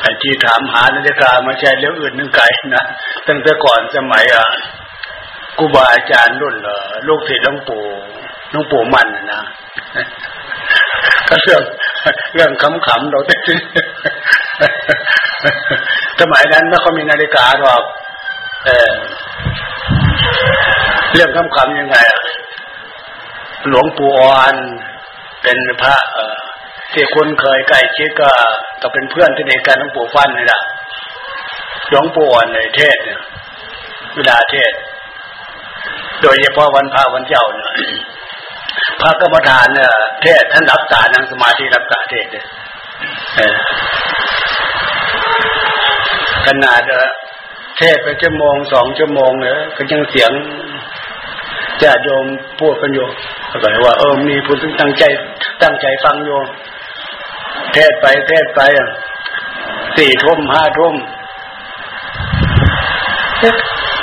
ไอ้ที่ถามหานาฬิกามาใช่เรื่องอื่นนึงไกลนะตั้งแต่ก่อนสมัยอะกูบาอาจารย์รุ่นเหรอลูกศิษย์หลวงปู่หลวงปู่มันนะก็เรื่องเรื่องขำๆเราแต่สมัยนั้นไม่ค่อยมีนาฬิกาหรอกเออเรื่องขำๆยังไงหลวงปู่อ่อนเป็นพระเออ ที่คุณเคยใกล้ชิดก็ก็เป็นเพื่อนที่ในการหลวงปู่ฟันนี่แหละหลวงปู่อ่อนในเทศเนี่ยเวลาเทศ โดยเฉพาะวันพระวันเจ้าเนี่ยพระกรรมฐานเนี่ยเทศท่านรับตานั่งสมาธิรับตาเทศเลยขนาดเทศไปชั่วโมงสองชั่วโมงเนี่ยก็ยังเสียงจะโยมพูดกันอยู่ก็เลยว่าเออมีผู้ตั้งใจตั้งใจฟังโยม เทศไปเทศไปสี่ทุ่มห้าทุ่ม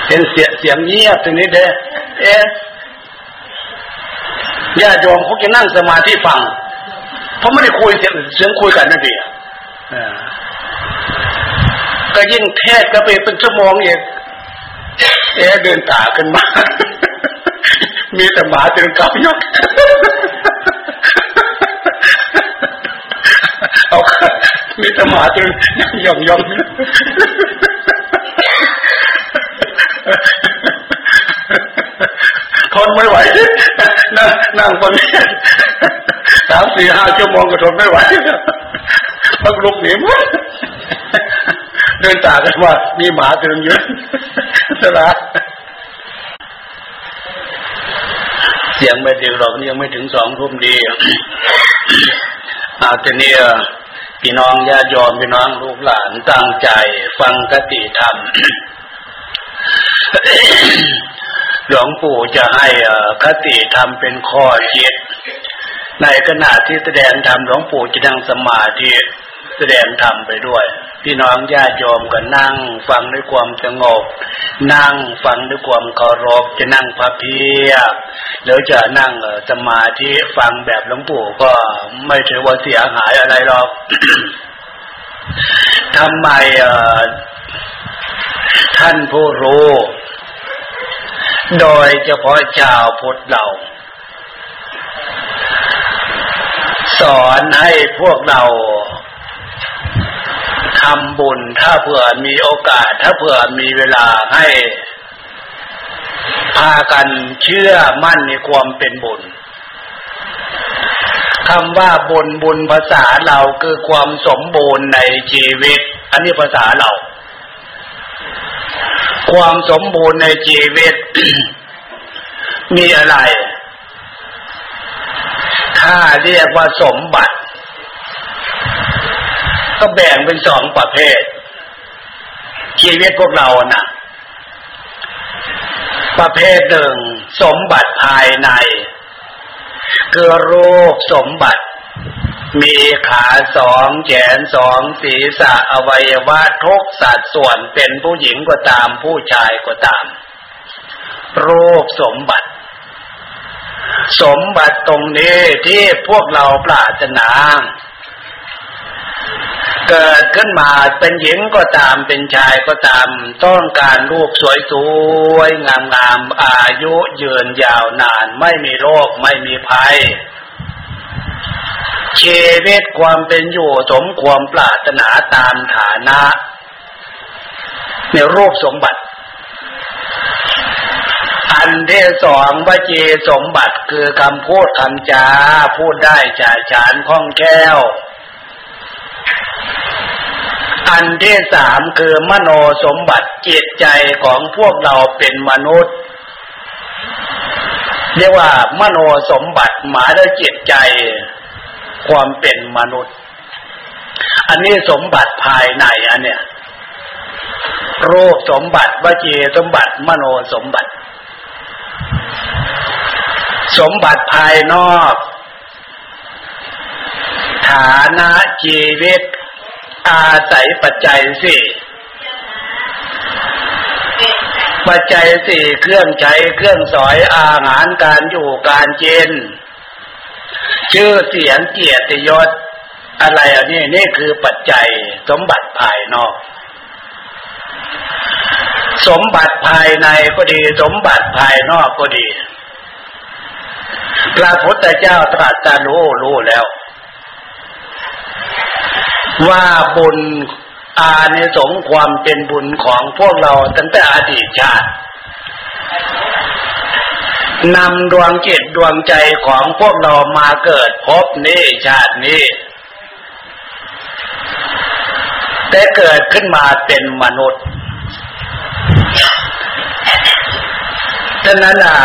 เห็นเสียงเสียงเงียบตรงนี้เด้เอ๊ะญาติโยมเขาจะนั่งสมาธิฟังเพราะไม่ได้คุยเสียงเสียงคุยกันนั่นเองก็ยิ่งเทศก็ไปเป็นชั่วโมงเองเอ๊เดินตาขึ้นมา มีแต่หมาเดินกลับยก มีแต่หมาเดินย่องย่องทนไม่ไหวนั่งนั่งบนนี้สามสี่ห้าชั่วโมงก็ทนไม่ไหวต้องลุกหนีมั้งเดินตากันว่ามีหมาเดินเยอะสละเสียงไม่ถึงหรอกยังไม่ถึงสองทุ่มดีอาทีนี้ พี่น้องญาติโยมพี่น้องลูกหลานตั้งใจ ฟังกติธรรมหลวงปู่จะให้คติธรรมเป็นข้อคิดในขณะที่แสดงธรรมหลวงปู่จะนั่งสมาธิแสดงธรรมไปด้วย พี่น้องญาติโยมก็นั่ง ฟังด้วยความสงบ นั่งฟังด้วยความเคารพจะนั่งพระเพียรหรือจะนั่งสมาธิฟังแบบหลวงปู่ก็ไม่ถือว่าเสียหายอะไรหรอกทำไมท่านผู้รู้ โดยเฉพาะชาวพุทธเราสอนให้พวกเรา ทำบุญ ถ้าเผื่อมีโอกาส ถ้าเผื่อมีเวลาให้พากันเชื่อมั่นในความเป็นบุญคำว่าบุญบุญภาษาเราคือความสมบูรณ์ในชีวิต อันนี้ภาษาเรา ความสมบูรณ์ในชีวิต มีอะไร ถ้าเรียกว่าสมบัติ ก็แบ่งเป็นสองประเภท ชีวิตพวกเราน่ะ ประเภทหนึ่ง สมบัติภายใน คือรูปสมบัติ มีขาสองแขนสองศีรษะอวัยวะทุกสัดส่วนเป็นผู้หญิงก็ตามผู้ชายก็ตาม รูปสมบัติสมบัติตรงนี้ที่พวกเราปรารถนา เกิดขึ้นมาเป็นหญิงก็ตามเป็นชายก็ตาม ต้องการรูปสวยสวยงามงามอายุยืนยาวนาน ไม่มีโรคไม่มีภัยชีวิตความเป็นอยู่สมความปรารถนาตามฐานะ ในรูปสมบัติ อันที่สองวจีสมบัติคือคำพูดคำจาพูดได้จ่ายฉานคล่องแคล่ว อันที่สามคือมโนสมบัติจิตใจของพวกเราเป็นมนุษย์ เรียกว่ามโนสมบัติหมายถึงจิตใจความเป็นมนุษย์ อันนี้สมบัติภายในอันเนี้ยรูปสมบัติวจีสมบัติมโนสมบัติ สมบัติภายนอก ฐานะชีวิต อาศัยปัจจัยสี่ปัจจัยสี่เครื่องใช้เครื่องสอยอาหารการอยู่การกินชื่อเสียงเกียรติยศ อะไรอันนี้นี่คือปัจจัยสมบัติภายนอก สมบัติภายในก็ดี สมบัติภายนอกก็ดี พระพุทธเจ้าตรัสรู้รู้แล้ว ว่าบุญอาในสงความเป็นบุญของพวกเราตั้งแต่อดีตชาตินำดวงจิตดวงใจของพวกเรามาเกิดพบนี้ชาตินี้ แต่เกิดขึ้นมาเป็นมนุษย์ฉะนั้นอะ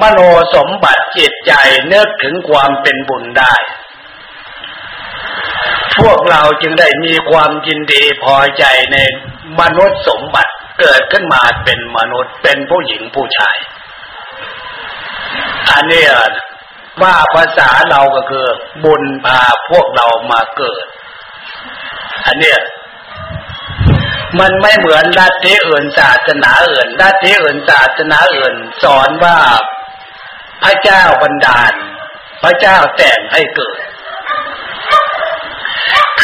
มโนสมบัติจิตใจเนึกถึงความเป็นบุญได้ พวกเราจึงได้มีความยินดีพอใจในมนุษย์สมบัติเกิดขึ้นมาเป็นมนุษย์เป็นผู้หญิงผู้ชาย อันนี้ว่าภาษาเราก็คือ บุญพาพวกเรามาเกิด อันเนี้ยมันไม่เหมือนลัทธิอื่นศาสนาอื่นลัทธิอื่นศาสนาอื่น สอนว่าพระเจ้าบันดาล พระเจ้าแต่งให้เกิด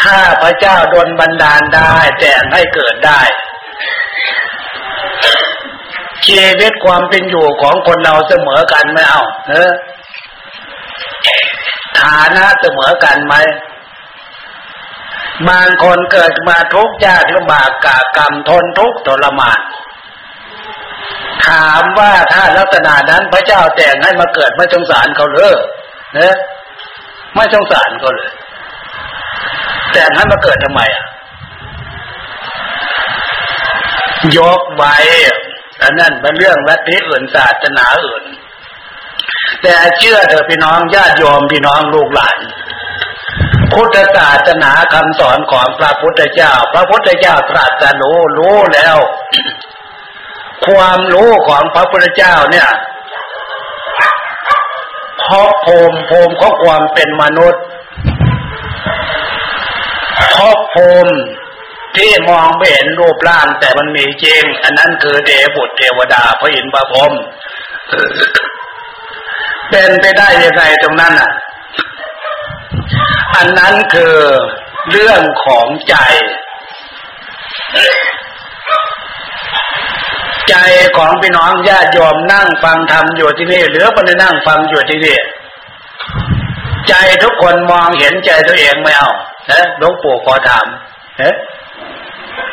ถ้าพระเจ้าโดนบันดาลได้แต่ให้เกิดได้ ชีวิตความเป็นอยู่ของคนเราเสมอกันไหมเอาเออฐานะเสมอกันไหมบางคนเกิดมาทุกข์ยากลำบากกากรรมทนทุกข์ทรมานถามว่าถ้าลักษณะนั้นพระเจ้าแต่งให้มาเกิดไม่สงสารเขาเลยเนะไม่สงสารเขาเลย แต่งให้มาเกิดทำไมอะยกไว้อันนั้นเป็นเรื่องลัทธิอื่นศาสนาอื่น แต่เชื่อเถอะพี่น้องญาติโยมพี่น้องลูกหลานพุทธศาสนาคำสอนของพระพุทธเจ้า พระพุทธเจ้าตรัสรู้รู้แล้ว ความรู้ของพระพุทธเจ้าเนี่ยพาะภูมิภูมิของความเป็นมนุษย์ พาะภูมิที่มองไม่เห็นรูปร่างแต่มันมีจริง อันนั้นคือเดบุตรเทวดาพระอินทร์พระพรหมเป็นไปได้ยังไงตรงนั้นอะ อันนั้นคือเรื่องของใจ ใจของพี่น้องญาติโยมนั่งฟังธรรมอยู่ที่นี่หรือคนนั่งฟังอยู่ที่นี่ใจทุกคนมองเห็นใจตัวเองไม่เอา เอ๊ะหลวงปู่ขอถามเอ๊ะ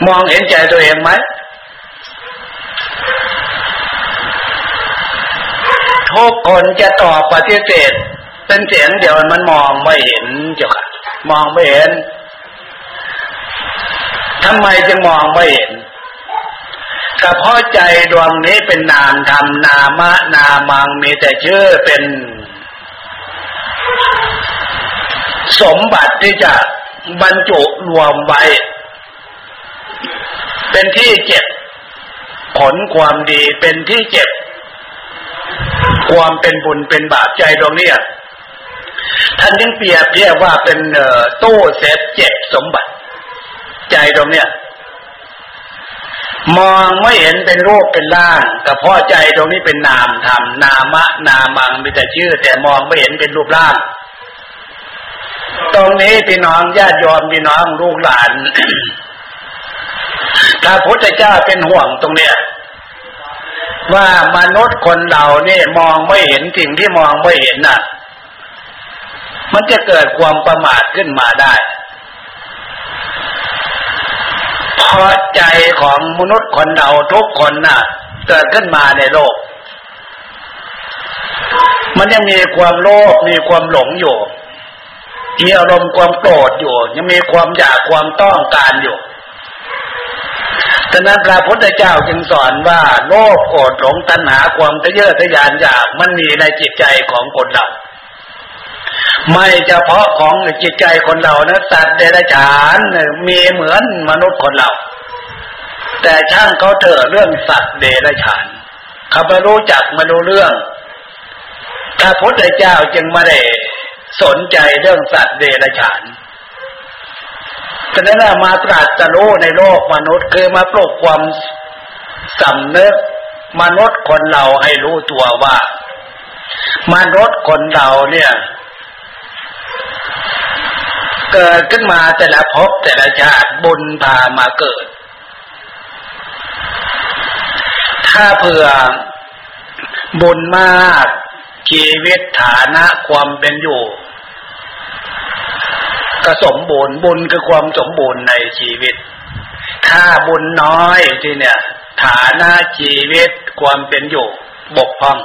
มองเห็นใจตัวเองไหมทุกคนจะตอบปฏิเสธเป็นเสียงเดียวมันมองไม่เห็นเจ้าค่ะมองไม่เห็นทำไมจึงมองไม่เห็นก็เพราะใจดวงนี้เป็นนามธรรมนามะนามังมีแต่ชื่อเป็น สมบัติที่จะ บรรจุรวมไว้ เป็นที่เจ็บ ผลความดีเป็นที่เจ็บ ความเป็นบุญเป็นบาปใจตรงนี้ท่านยังเปรียบเรียกว่าเป็นตู้เซฟเจ็บสมบัติ ใจตรงเนี้ยมองไม่เห็นเป็นรูปเป็นร่าง แต่พ่อใจตรงนี้เป็นนามธรรมนามะ นามังมีแต่ชื่อ แต่มองไม่เห็นเป็นรูปร่าง ตรงนี้พี่น้องญาติโยมพี่น้องลูกหลานพระพุทธเจ้าเป็นห่วงตรงเนี้ยว่ามนุษย์คนเราเนี่ยมองไม่เห็นสิ่งที่มองไม่เห็นน่ะ มันจะเกิดความประมาทขึ้นมาได้เพราะใจของมนุษย์คนเราทุกคนน่ะ เกิดขึ้นมาในโลก มันยังมีความโลภมีความหลงอยู่ มีอารมณ์ความโกรธอยู่ ยังมีความอยากความต้องการอยู่ฉะนั้นพระพุทธเจ้าจึงสอนว่าโลภโกรธหลงตัณหาความทะเยอทะยานอยากมันมีในจิตใจของคนเรา ไม่เฉพาะของจิตใจคนเรานะสัตว์เดรัจฉานมีเหมือนมนุษย์คนเรา แต่ช่างเขาเถอะเรื่องสัตว์เดรัจฉานเขาไม่รู้จักไม่รู้เรื่องพระพุทธเจ้าจึงม่ได้ สนใจเรื่องสัตว์เดรัจฉานฉะนั้นมาตรัสรู้ในโลกมนุษย์คือมาปลุกความสำนึกมนุษย์คนเราให้รู้ตัวว่า มนุษย์คนเราเนี่ย เกิดขึ้นมาแต่ละภพแต่ละชาติบุญพามาเกิด ถ้าเผื่อบุญมากชีวิตฐานะความเป็นอยู่ ก็สมบูรณ์บุญคือความสมบูรณ์ในชีวิต ถ้าบุญน้อยที่เนี่ย ฐานะชีวิตความเป็นอยู่บกพร่อง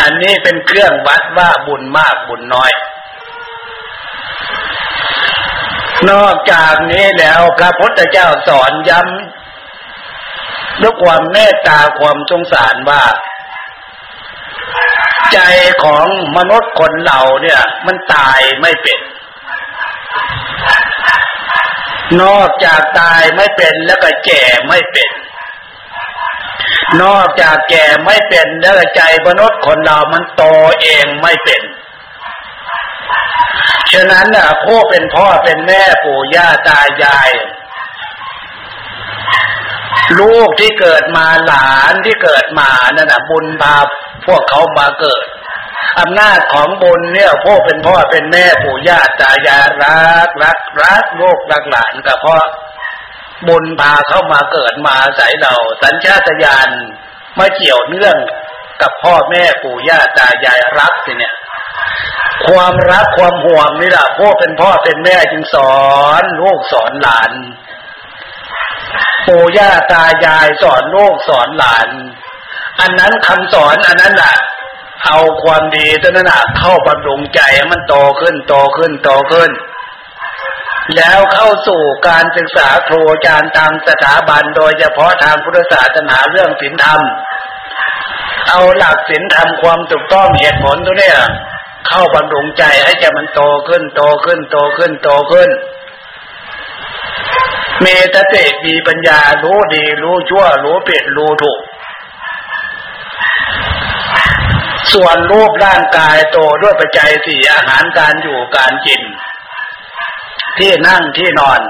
อันนี้เป็นเครื่องวัดว่าบุญมากบุญน้อย นอกจากนี้แล้วพระพุทธเจ้าสอนย้ำด้วยความเมตตาความสงสารว่าใจของมนุษย์คนเราเนี่ย มันตายไม่เป็น นอกจากตายไม่เป็นแล้วก็แก่ไม่เป็น นอกจากแก่ไม่เป็นแล้วก็ใจมนุษย์คนเรามันโตเองไม่เป็น ฉะนั้นน่ะผู้เป็นพ่อเป็นแม่ปู่ย่าตายาย ลูกที่เกิดมาหลานที่เกิดมานั่นน่ะบุญพาพวกเขามาเกิด อำนาจของบุญเนี่ยพ่อเป็นพ่อเป็นแม่ปู่ย่าตายายรักรักรักลูกรักหลานก็เพราะบุญพาเข้ามาเกิดมาใส่เรา สัญชาตญาณมาเกี่ยวเนื่องกับพ่อแม่ปู่ย่าตายายรักสิเนี่ย ความรักความห่วงนี่แหละพ่อเป็นพ่อเป็นแม่จึงสอนลูกสอนหลานปู่ย่าตายายสอนลูกสอนหลาน อันนั้นคำสอนอันนั้นแหละ เอาความดีตัวนั้นเข้าบำรุงใจมันโตขึ้นโตขึ้นโตขึ้น แล้วเข้าสู่การศึกษาครูอาจารย์ตามสถาบันโดยเฉพาะทางพุทธศาสนาเรื่องศีลธรรม เอาหลักศีลธรรมความถูกต้องเหตุผลตัวเนี้ยเข้าบำรุงใจให้ใจมันโตขึ้นโตขึ้นโตขึ้นโตขึ้น เมีตติมีปัญญารู้ดีรู้ชั่วรู้ผิดรู้ถูก ส่วนรูปร่างกายโตด้วยปัจจัยสี่อาหารการอยู่การกิน ที่นั่งที่นอน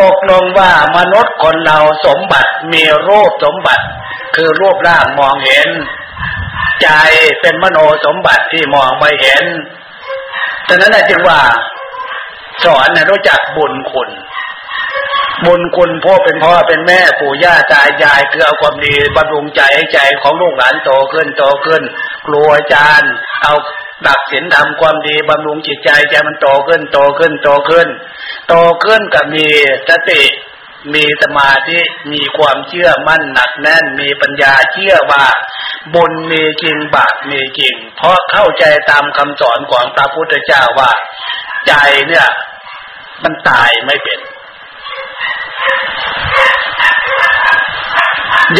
ตกลงว่ามนุษย์คนเราสมบัติมีรูปสมบัติ คือรูปร่างมองเห็น ใจเป็นมโนสมบัติที่มองไม่เห็นฉะนั้นจึงว่า สอนนะรู้จักบุญคุณ บุญคุณพ่อเป็นพ่อเป็นแม่ปู่ย่าตายายคือเอาความดีบำรุงใจให้ใจของลูกหลานโตขึ้นโตขึ้น ครูอาจารย์ เอาดักศีลทำความดีบำรุงจิตใจใจมันโตขึ้นโตขึ้นโตขึ้น โตขึ้นกับมีสติมีสมาธิมีความเชื่อมั่นหนักแน่นมีปัญญาเชื่อว่าบุญมีจริงบาปมีจริง เพราะเข้าใจตามคำสอนของพระพุทธเจ้าว่า ใจเนี่ย มันตายไม่เป็น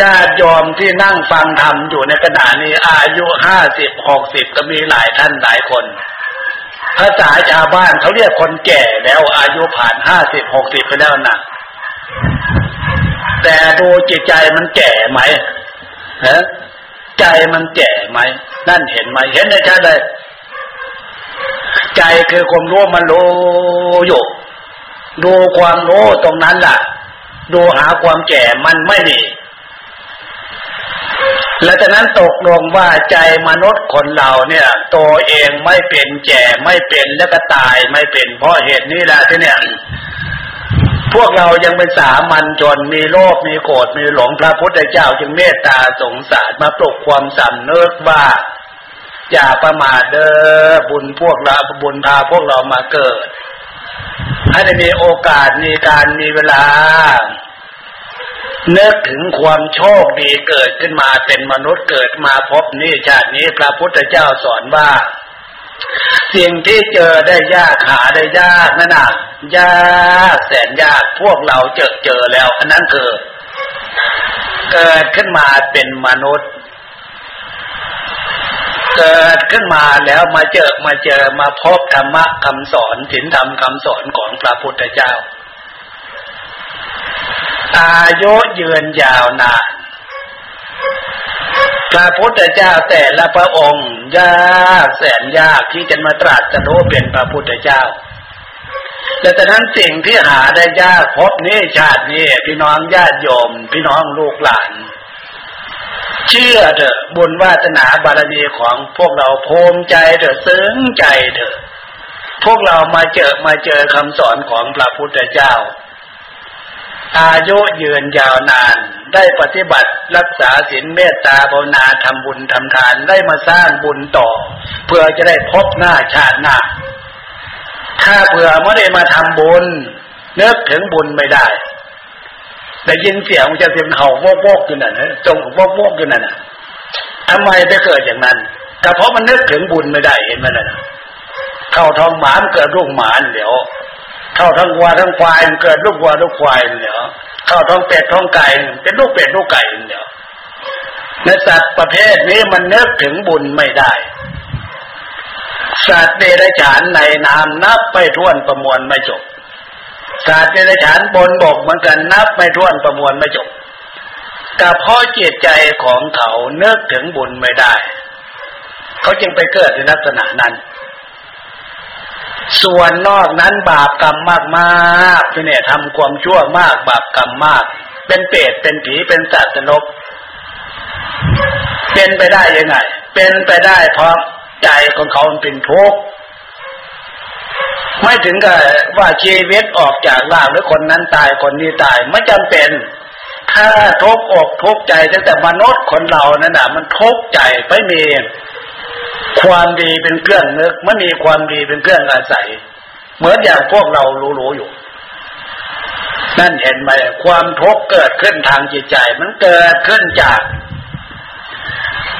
ญาติยอมที่นั่งฟังธรรมอยู่ในขณะนี้อายุห้าสิบหกสิบก็มีหลายท่านหลายคน ภาษาชาวบ้านเขาเรียกคนแก่แล้วอายุผ่านห้าสิบหกสิบไปแล้วนะแต่ดูจิตใจมันแก่ไหมฮะใจมันแก่ไหม นั่นเห็นไหมเห็นได้ชัดเลย ใจคือความรู้มันรู้อยู่ดูความรู้ตรงนั้นล่ะ ดูหาความแก่มันไม่มี และจากนั้นตกลงว่าใจมนุษย์คนเราเนี่ยตัวเองไม่เป็นแก่ไม่เป็นแล้วก็ตายไม่เป็น เพราะเหตุนี้แหละที่เนี่ยพวกเรายังเป็นสามัญจนมีโลภมีโกรธมีหลงพระพุทธเจ้าจึงเมตตาสงสารมาปลุกความสำนึกว่าอย่าประมาทเด้อบุญพวกเราบุญพาพวกเรามาเกิด ให้ได้มีโอกาสมีการมีเวลานึกถึงความโชคดีเกิดขึ้นมาเป็นมนุษย์เกิดมาพบนี่ชาตินี้พระพุทธเจ้าสอนว่า สิ่งที่เจอได้ยากหาได้ยากนั่นน่ะ ยากแสนยากพวกเราเจอเจอแล้ว อันนั้นคือ เกิดขึ้นมาเป็นมนุษย์ เกิดขึ้นมาแล้วมาเจอมาเจอมาพบธรรมะคำสอนศีลธรรมคำสอนของพระพุทธเจ้า อายุยืนยาวนานพระพุทธเจ้าแต่ละพระองค์ ยากแสนยากที่จะมาตรัสรู้เป็นพระพุทธเจ้าแต่แต่นั้นสิ่งที่หาได้ยากพบนี้ชาตินี้พี่น้องญาติโยม พี่น้องลูกหลาน เชื่อเถอะบุญวาสนาบารมีของพวกเราภูมิใจเถอะซึ้งใจเถอะพวกเรามาเจอมาเจอคำสอนของพระพุทธเจ้า อายุยืนยาวนานได้ปฏิบัติรักษาศีลเมตตาภาวนาทำบุญทำทานได้มาสร้างบุญต่อ เพื่อจะได้พบหน้าชาติหน้า ถ้าเผื่อไม่ได้มาทำบุญเนึกถึงบุญไม่ได้ ได้ยินเสียงมันจะเสียงเห่าโวกโวกอยู่นั่นนะจงโวกโวกอยู่นั่นนะทำไมไปเกิดอย่างนั้นก็เพราะมันนึกถึงบุญไม่ได้เห็นไหมล่ะเข้าท้องหมานเกิดลูกหมาเดี๋ยวเข้าท้องวัวท้องควายเกิดลูกวัวลูกควายเดี๋ยวเข้าท้องเป็ดท้องไก่เป็นลูกเป็ดลูกไก่เดี๋ยวในสัตว์ประเภทนี้มันนึกถึงบุญไม่ได้ สัตว์เดรัจฉานในน้ำนับไปท่วนประมวลไม่จบ ศาสตว์เดรัจฉานบนบกเหมือนกันนับไม่ท่วนประมวลไม่จบแต่เพราะจิตใจของเขาเนึกถึงบุญไม่ได้ เขาจึงไปเกิดในลักษณะนั้น ส่วนนอกนั้นบาปกรรมมากมากเนี่ยทำความชั่วมาก บาปกรรมมาก เป็นเปรตเป็นผีเป็นสัตว์นกเป็นไปได้ยังไง เป็นไปได้เพราะใจของเขาเป็นทุกข์ ไม่ถึงกับว่าชีวิตออกจากร่างหรือคนนั้นตายคนนี้ตายไม่จำเป็นถ้าทุกอกทุกใจตั้งแต่มนุษย์คนเรานั่นน่ะมันทุกใจไม่มีความดีเป็นเครื่องนึกมันมีความดีเป็นเครื่องอาศัย เหมือนอย่างพวกเรารู้ๆอยู่ นั่นเห็นไหมความทุกข์เกิดขึ้นทางจิตใจ มันเกิดขึ้นจาก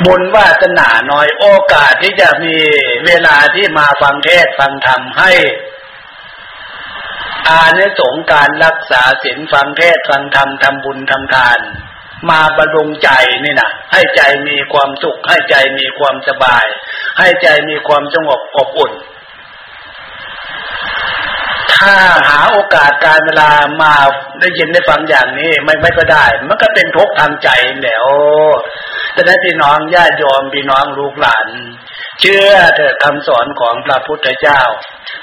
บุญวาสนาน้อยโอกาสที่จะมีเวลาที่มาฟังเทศฟังธรรมให้ อานิสงส์การรักษาศีลฟังเทศฟังธรรมทำบุญทำทาน มาบำรุงใจนี่นะให้ใจมีความสุข ให้ใจมีความสบาย ให้ใจมีความสงบอบอุ่น ถ้าหาโอกาสการเวลามาได้ยินได้ฟังอย่างนี้ไม่ไม่ก็ได้ มันก็เป็นทุกข์ทางใจแล้วแต่นั้นพี่น้องญาติโยมพี่น้องลูกหลาน เชื่อเถอะคำสอนของพระพุทธเจ้า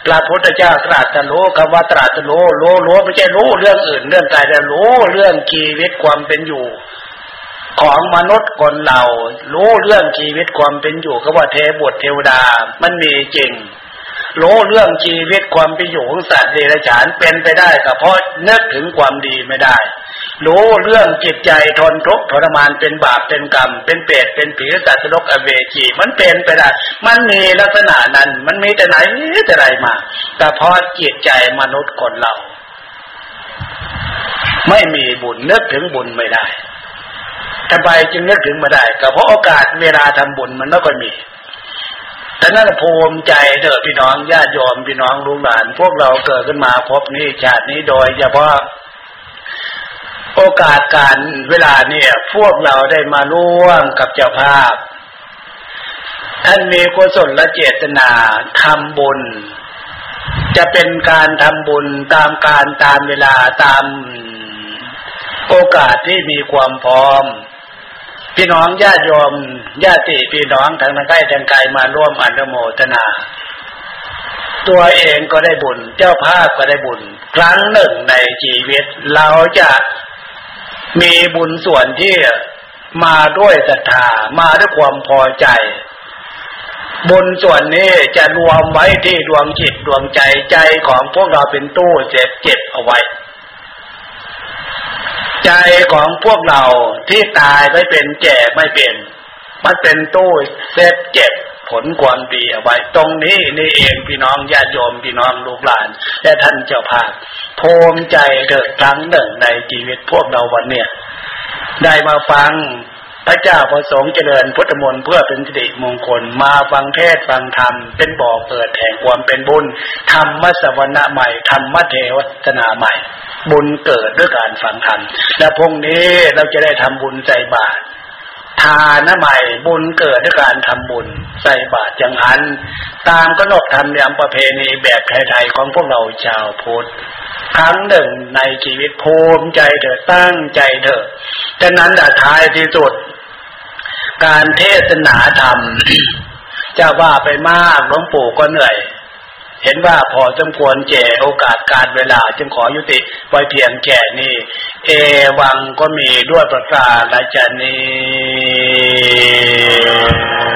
พระพุทธเจ้าตรัสรู้คำว่าตรัสรู้รู้รู้ไม่ใช่รู้เรื่องอื่น เรื่องกายแต่รู้เรื่องชีวิตความเป็นอยู่ ของมนุษย์คนเรารู้เรื่องชีวิตความเป็นอยู่ก็ว่าเทบุตรเทวดา มันมีจริงรู้เรื่องชีวิตความเป็นอยู่ของสัตว์เดรัจฉานเป็นไปได้ก็เพราะนึกถึงความดีไม่ได้ รู้เรื่องจิตใจทนทุกข์ทรมานเป็นบาปเป็นกรรม เป็นเปรตเป็นผีสัตว์นกอเวจีมันเป็นไปได้มันมีลักษณะนั้น มันมีแต่ไหนแต่ไรมา แต่พราะจิตใจมนุษย์คนเรา ไม่มีบุญนึกถึงบุญไม่ได้ทำไมจึงนึกถึงมาได้ก็เพราะโอกาสเวลาทำบุญมันไม่ค่อยมีแต่นั่นภูมิใจเด้อพี่น้องญาติโยมพี่น้องลูกหลาน พวกเราเกิดขึ้นมาพบนี้ชาตินี้โดยเฉพาะ โอกาสการเวลาเนี่ย พวกเราได้มาร่วมกับเจ้าภาพ ท่านมีกุศลและเจตนาทำบุญ จะเป็นการทำบุญตามการตามเวลาตามโอกาสที่มีความพร้อม พี่น้องญาติโยมญาติพี่น้องทางใกล้ทางไกลมาร่วมอนุโมทนา ตัวเองก็ได้บุญ เจ้าภาพก็ได้บุญ ครั้งหนึ่งในชีวิต เราจะ มีบุญส่วนที่มาด้วยศรัทธามาด้วยความพอใจ บุญส่วนนี้จะรวมไว้ที่ดวงจิตดวงใจใจของพวกเราเป็นตู้เจ็บเจ็บเอาไว้ ใจของพวกเราที่ตายไม่เป็นแก่ไม่เป็น มันเป็นตู้เซ็ตเจ็บ ผลความดีเอาไว้ตรงนี้นี่เองพี่น้องญาติโยมพี่น้องลูกหลาน และท่านเจ้าภาพภูมิใจเถิดครั้งหนึ่งในชีวิตพวกเราวันเนี้ยได้มาฟังพระเจ้าประสงค์เจริญพุทธมนต์เพื่อเป็นสิริมงคลมาฟังเทศฟังธรรม เป็นบ่อเกิดแห่งความเป็นบุญธรรมสวรรค์ใหม่ธรรมเทวตนาใหม่ บุญเกิดด้วยการฟังธรรมและพรุ่งนี้เราจะได้ทำบุญใจบาตร ทานใหม่บุญเกิดด้วยการทำบุญ ใส่บาตรจังหัน ตามกนกธรรมเนียมประเพณีแบบไทยๆของพวกเราชาวพุทธครั้งหนึ่งในชีวิตภูมิใจเถอะตั้งใจเถอะฉะนั้นดาท้ายที่สุด การเทศนาธรรมจะว่าไปมากหลวงปู่ก็เหนื่อย เห็นว่าพอสมควรแก่โอกาสการเวลา จึงขอยุติไว้เพียงแก่นี้ เอวังก็มีด้วยประกาศและจะนี้